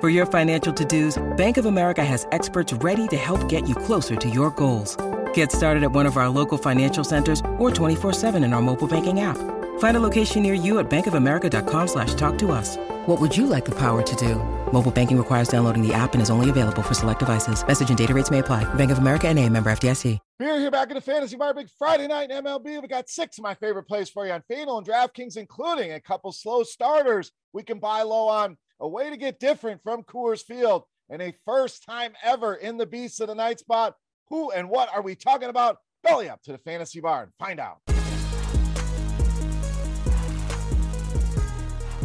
For your financial to-dos, Bank of America has experts ready to help get you closer to your goals. Get started at one of our local financial centers or 24-7 in our mobile banking app. Find a location near you at bankofamerica.com slash talk to us. What would you like the power to do? Mobile banking requires downloading the app and is only available for select devices. Message and data rates may apply. Bank of America and a member FDIC. We're here back in the Fantasy Bar Big Friday night in MLB. We got six of my favorite plays for you on FanDuel and DraftKings, including a couple slow starters we can buy low on. A way to get different from Coors Field and a first time ever in the Beast of the Night spot. Who and what are we talking about? Belly up to the Fantasy Bar and find out.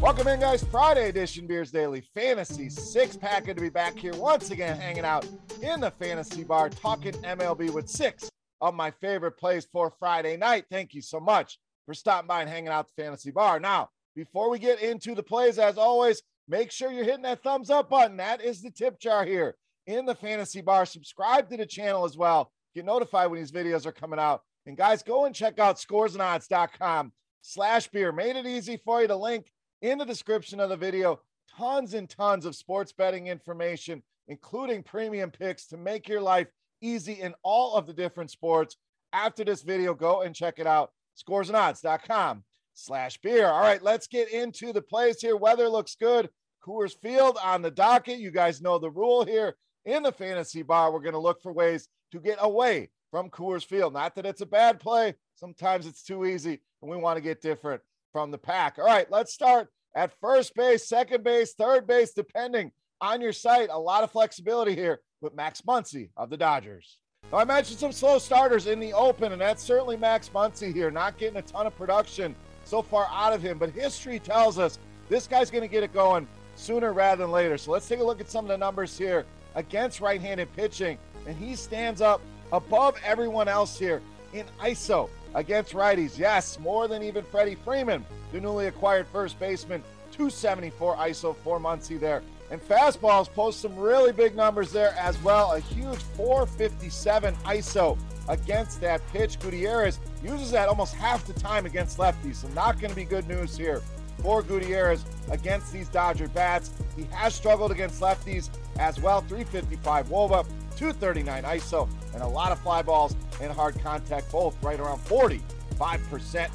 Welcome in, guys. Friday edition Beers Daily Fantasy six pack to be back here once again, hanging out in the Fantasy Bar, talking MLB with six of my favorite plays for Friday night. Thank you so much for stopping by and hanging out the Fantasy Bar. Now, before we get into the plays, as always, make sure you're hitting that thumbs up button. That is the tip jar here in the Fantasy Bar. Subscribe to the channel as well. Get notified when these videos are coming out. And guys, go and check out scoresandodds.com slash beer. Made it easy for you to link in the description of the video. Tons and tons of sports betting information, including premium picks to make your life easy in all of the different sports. After this video, go and check it out. Scoresandodds.com slash beer. All right, let's get into the plays here. Weather looks good. Coors Field on the docket. You guys know the rule here in the fantasy bar. We're going to look for ways to get away from Coors Field. Not that it's a bad play. Sometimes it's too easy, and we want to get different from the pack. All right, let's start at first base, second base, third base, depending on your site. A lot of flexibility here with Max Muncy of the Dodgers. Now, I mentioned some slow starters in the open, and that's certainly Max Muncy here, not getting a ton of production so far out of him. But history tells us this guy's going to get it going sooner rather than later. So let's take a look at some of the numbers here against right handed pitching. And he stands up above everyone else here in ISO against righties. Yes, more than even Freddie Freeman, the newly acquired first baseman. 274 ISO, four Muncy there. And fastballs post some really big numbers there as well. A huge 457 ISO against that pitch. Gutierrez uses that almost half the time against lefties. So not going to be good news here for Gutierrez against these Dodger bats. He has struggled against lefties as well. 355 Woba, 239 ISO, and a lot of fly balls and hard contact, both right around 45%.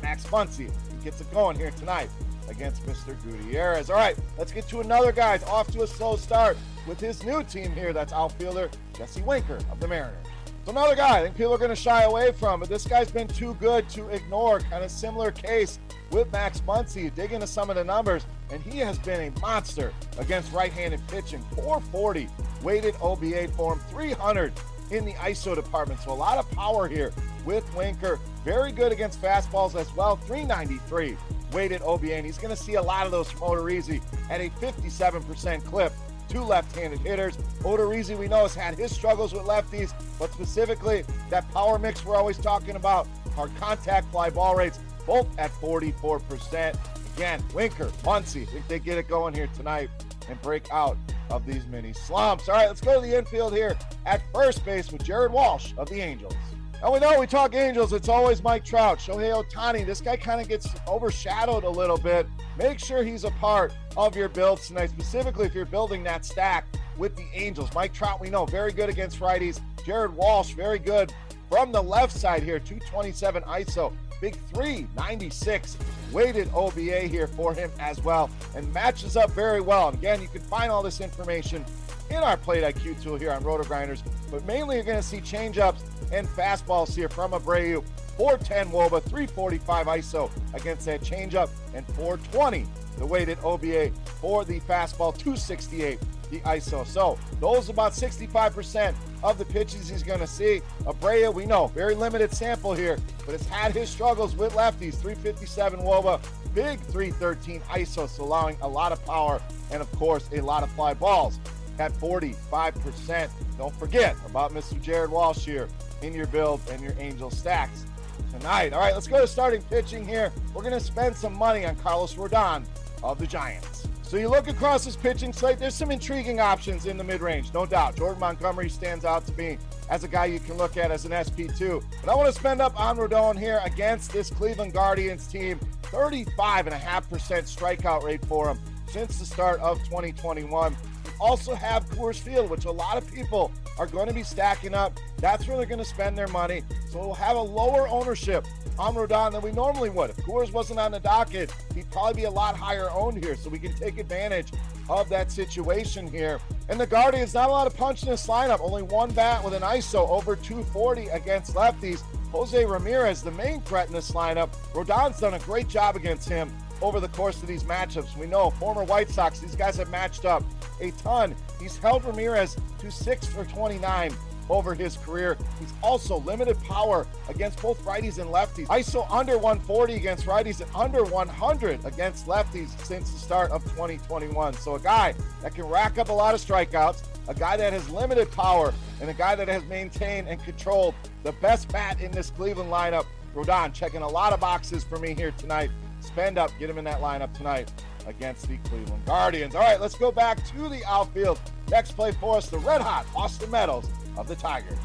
Max Muncy he gets it going here tonight against Mr. Gutierrez. All right, let's get to another guy. It's off to a slow start with his new team here. That's outfielder Jesse Winker of the Mariners. Another guy I think people are going to shy away from, but this guy's been too good to ignore. Kind of similar case with Max Muncy. Dig into some of the numbers, and he has been a monster against right-handed pitching. 440 weighted OBA form, 300 in the ISO department. So a lot of power here with Winker. Very good against fastballs as well. 393 weighted OBA. And he's going to see a lot of those from Odorizzi at a 57% clip. Two left-handed hitters. Odorizzi, we know, has had his struggles with lefties, but specifically that power mix we're always talking about, hard contact fly ball rates, both at 44%. Again, Winker, Muncy, think they get it going here tonight and break out of these mini slumps. All right, let's go to the infield here at first base with Jared Walsh of the Angels. And we know we talk Angels, it's always Mike Trout, Shohei Ohtani. This guy kind of gets overshadowed a little bit. Make sure he's a part of your build tonight, specifically if you're building that stack with the Angels. Mike Trout, we know, very good against righties. Jared Walsh, very good from the left side here, 227 ISO. Big three, 96 weighted OBA here for him as well, and matches up very well. And again, you can find all this information in our Plate IQ tool here on Roto Grinders, but mainly you're going to see changeups and fastballs here from Abreu. 410 Woba, 345 ISO against that changeup, and 420 the weighted OBA for the fastball, 268 the ISO. So those about 65% of the pitches he's going to see. Abreu, we know, very limited sample here, but has had his struggles with lefties. 357 Woba, big 313 ISO, so allowing a lot of power and, of course, a lot of fly balls at 45%. Don't forget about Mr. Jared Walsh here in your build and your Angel stacks tonight. All right, let's go to starting pitching here. We're going to spend some money on Carlos Rodon of the Giants. So you look across this pitching slate, there's some intriguing options in the mid range, no doubt. Jordan Montgomery stands out to me as a guy you can look at as an SP2. But I want to spend up on Rodon here against this Cleveland Guardians team. 35.5% strikeout rate for him since the start of 2021 also have Coors Field, which a lot of people are going to be stacking up. That's where they're going to spend their money. So we'll have a lower ownership Rodon than we normally would. If Coors wasn't on the docket, he'd probably be a lot higher owned here. So we can take advantage of that situation here. And the Guardians, not a lot of punch in this lineup. Only one bat with an ISO over 240 against lefties. Jose Ramirez, the main threat in this lineup. Rodon's done a great job against him over the course of these matchups. We know former White Sox, these guys have matched up a ton. He's held Ramirez to 6 for 29 over his career. He's also limited power against both righties and lefties. ISO under 140 against righties and under 100 against lefties since the start of 2021. So a guy that can rack up a lot of strikeouts, a guy that has limited power, and a guy that has maintained and controlled the best bat in this Cleveland lineup. Rodon checking a lot of boxes for me here tonight. Spend up, get him in that lineup tonight against the Cleveland Guardians. All right, let's go back to the outfield. Next play for us, the red hot Austin Meadows of the Tigers.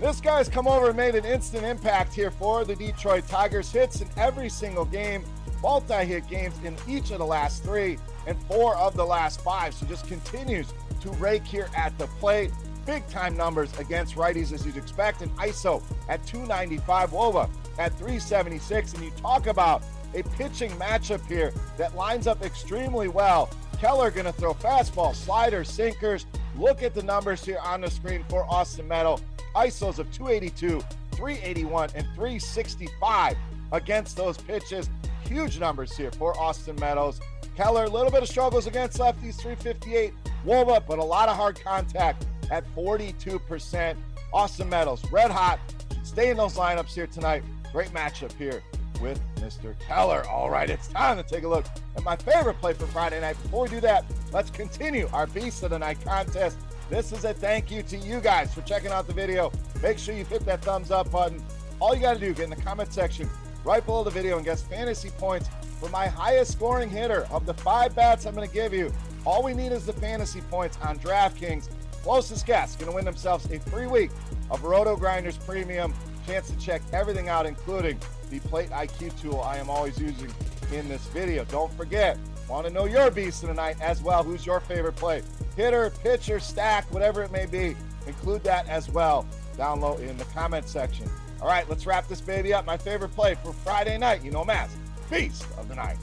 This guy's come over and made an instant impact here for the Detroit Tigers. Hits in every single game, multi hit games in each of the last three, and four of the last five. So just continues to rake here at the plate. Big time numbers against righties as you'd expect. And ISO at 295, Woba at 376. And you talk about a pitching matchup here that lines up extremely well. Keller going to throw fastball, slider, sinkers. Look at the numbers here on the screen for Austin Meadow. ISOs of 282, 381, and 365 against those pitches. Huge numbers here for Austin Meadows. Keller, a little bit of struggles against lefties, 358. Woba, but a lot of hard contact at 42%. Austin Meadows, red hot. Stay in those lineups here tonight. Great matchup here with Mr. Keller. All right, it's time to take a look at my favorite play for Friday night. Before we do that, let's continue our Beast of the Night contest. This is a thank you to you guys for checking out the video. Make sure you hit that thumbs up button. All you got to do, get in the comment section right below the video and guess fantasy points for my highest scoring hitter of the five bats I'm going to give you. All we need is the fantasy points on DraftKings. Closest guess going to win themselves a free week of Roto Grinders Premium. Chance to check everything out, including the Plate IQ tool I am always using in this video. Don't forget, want to know your beast of the night as well. Who's your favorite play? Hitter, pitcher, stack, whatever it may be. Include that as well down low in the comment section. All right, let's wrap this baby up. My favorite play for Friday night, you know, Mass, Beast of the Night.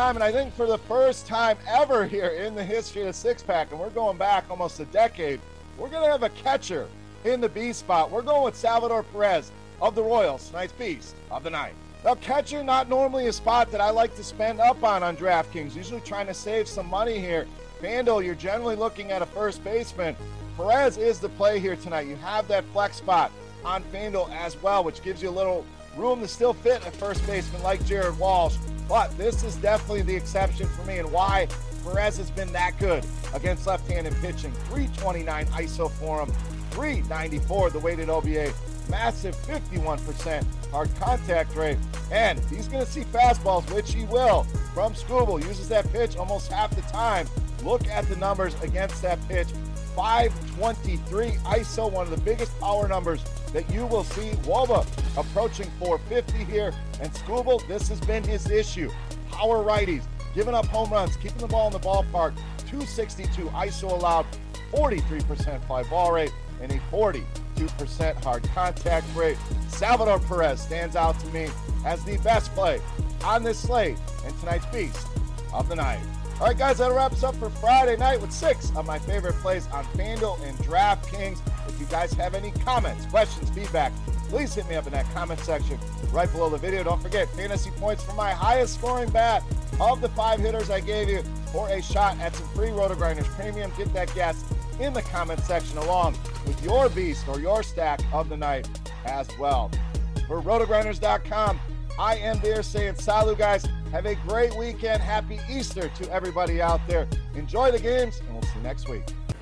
Time, and I think for the first time ever here in the history of Six Pack, and we're going back almost a decade, we're going to have a catcher in the B spot. We're going with Salvador Perez of the Royals, tonight's Beast of the Night. Now, catcher, not normally a spot that I like to spend up on on DraftKings, usually trying to save some money here. FanDuel, you're generally looking at a first baseman. Perez is the play here tonight. You have that flex spot on FanDuel as well, which gives you a little room to still fit a first baseman like Jared Walsh. But this is definitely the exception for me and why Perez has been that good against left-handed pitching. 329 ISO for him, 394 the weighted OBA, massive 51% hard contact rate. And he's going to see fastballs, which he will, from Skubal. Uses that pitch almost half the time. Look at the numbers against that pitch. 523 ISO, one of the biggest power numbers that you will see. Woba approaching 450 here. And Skubal, this has been his issue. Power righties, giving up home runs, keeping the ball in the ballpark. 262 ISO allowed, 43% fly ball rate, and a 42% hard contact rate. Salvador Perez stands out to me as the best play on this slate and tonight's beast of the night. All right, guys, that wraps up for Friday night with six of my favorite plays on FanDuel and DraftKings. If you guys have any comments, questions, feedback, please hit me up in that comment section right below the video. Don't forget, fantasy points for my highest scoring bat of the five hitters I gave you for a shot at some free RotoGrinders premium. Get that guess in the comment section along with your beast or your stack of the night as well. For rotogrinders.com, I am there saying salut, guys. Have a great weekend. Happy Easter to everybody out there. Enjoy the games, and we'll see you next week.